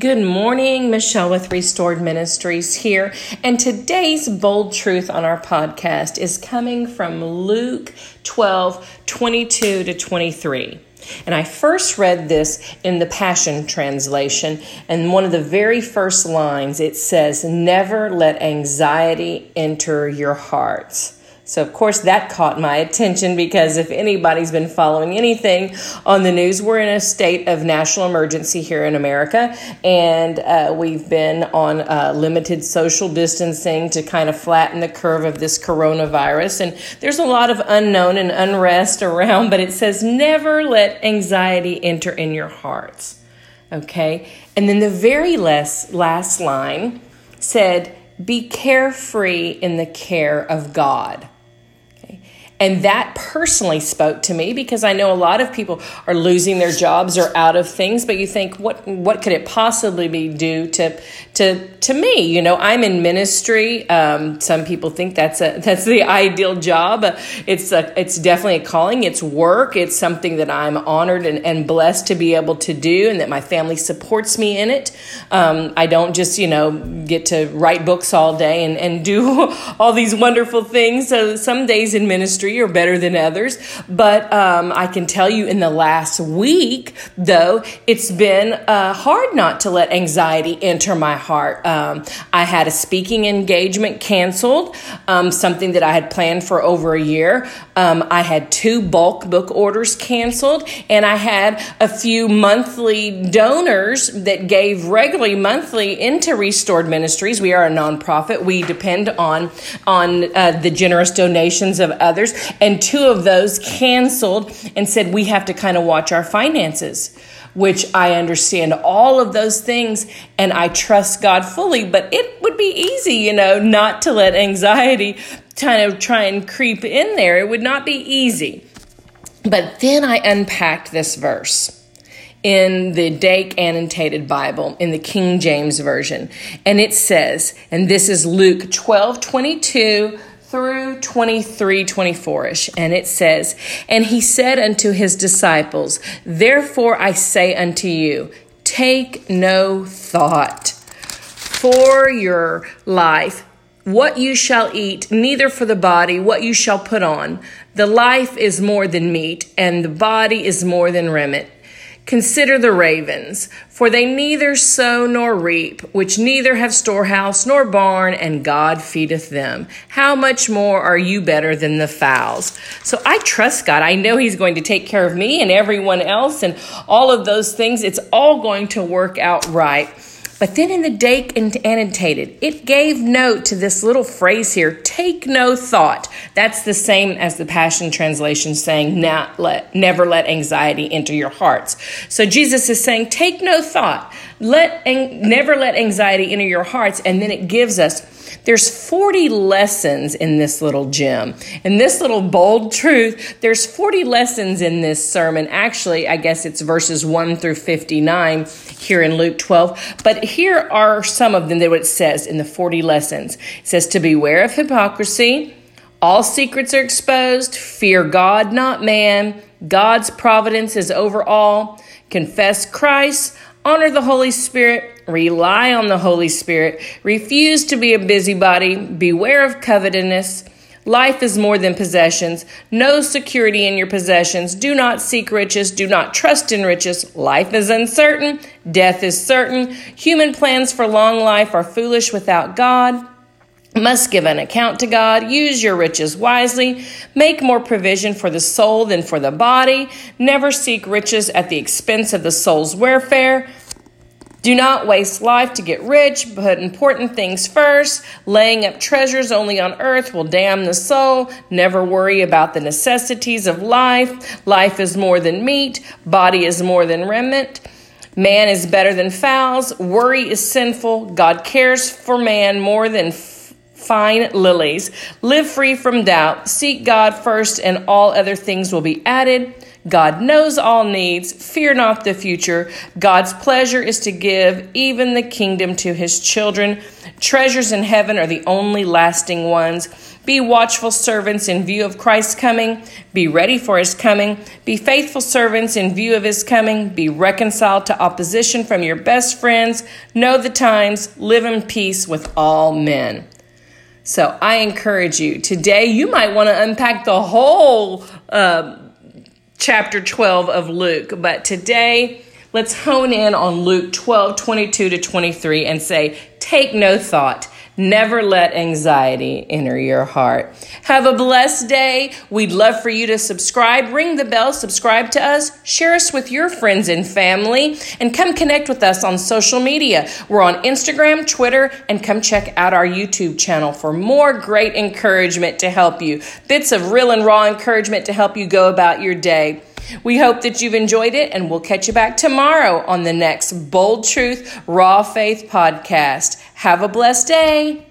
Good morning, Michelle with Restored Ministries here. And today's bold truth on our podcast is coming from Luke 12 22 to 23. And I first read this in the Passion Translation, and one of the very first lines it says, Never let anxiety enter your hearts. So, of course, that caught my attention because if anybody's been following anything on the news, we're in a state of national emergency here in America, and uh, we've been on uh, limited social distancing to kind of flatten the curve of this coronavirus. And there's a lot of unknown and unrest around, but it says never let anxiety enter in your hearts. Okay? And then the very last, last line said, be carefree in the care of God. And that personally spoke to me because I know a lot of people are losing their jobs or out of things, but you think, what what could it possibly be due to to to me? You know, I'm in ministry. Um, some people think that's a that's the ideal job. It's a, it's definitely a calling. It's work. It's something that I'm honored and, and blessed to be able to do, and that my family supports me in it. Um, I don't just you know get to write books all day and and do all these wonderful things. So some days in ministry are better than others. But um, I can tell you in the last week, though, it's been uh, hard not to let anxiety enter my heart. Um, I had a speaking engagement canceled, um, something that I had planned for over a year. Um, I had two bulk book orders canceled, and I had a few monthly donors that gave regularly monthly into Restored Ministries. We are a nonprofit. We depend on on uh, the generous donations of others and two of those canceled and said we have to kind of watch our finances which I understand all of those things and I trust God fully, but it would be easy, you know, not to let anxiety kind of try and creep in there. It would not be easy. But then I unpacked this verse in the Dake Annotated Bible in the King James Version. And it says, and this is Luke 12 22 through 23 24 ish. And it says, And he said unto his disciples, Therefore I say unto you, take no thought for your life, what you shall eat, neither for the body, what you shall put on. The life is more than meat, and the body is more than raiment. Consider the ravens, for they neither sow nor reap, which neither have storehouse nor barn, and God feedeth them. How much more are you better than the fowls? So I trust God. I know He's going to take care of me and everyone else, and all of those things. It's all going to work out right. But then in the Dake annotated, it gave note to this little phrase here take no thought. That's the same as the Passion Translation saying, Not let, never let anxiety enter your hearts. So Jesus is saying, take no thought. Let, never let anxiety enter your hearts. And then it gives us there's 40 lessons in this little gem. In this little bold truth, there's 40 lessons in this sermon. Actually, I guess it's verses 1 through 59 here in Luke 12. But here are some of them that it says in the 40 lessons. It says to beware of hypocrisy. All secrets are exposed. Fear God, not man. God's providence is over all. Confess Christ. Honor the Holy Spirit, rely on the Holy Spirit, refuse to be a busybody, beware of covetousness. Life is more than possessions. No security in your possessions. Do not seek riches. Do not trust in riches. Life is uncertain. Death is certain. Human plans for long life are foolish without God. Must give an account to God. Use your riches wisely. Make more provision for the soul than for the body. Never seek riches at the expense of the soul's welfare. Do not waste life to get rich. Put important things first. Laying up treasures only on earth will damn the soul. Never worry about the necessities of life. Life is more than meat. Body is more than raiment. Man is better than fowls. Worry is sinful. God cares for man more than fine lilies. Live free from doubt. Seek God first, and all other things will be added. God knows all needs. Fear not the future. God's pleasure is to give even the kingdom to his children. Treasures in heaven are the only lasting ones. Be watchful servants in view of Christ's coming. Be ready for his coming. Be faithful servants in view of his coming. Be reconciled to opposition from your best friends. Know the times. Live in peace with all men. So I encourage you today, you might want to unpack the whole uh, chapter 12 of Luke, but today, let's hone in on Luke 12 22 to 23 and say, Take no thought Never let anxiety enter your heart. Have a blessed day. We'd love for you to subscribe, ring the bell, subscribe to us, share us with your friends and family, and come connect with us on social media. We're on Instagram, Twitter, and come check out our YouTube channel for more great encouragement to help you. Bits of real and raw encouragement to help you go about your day. We hope that you've enjoyed it, and we'll catch you back tomorrow on the next Bold Truth, Raw Faith podcast. Have a blessed day.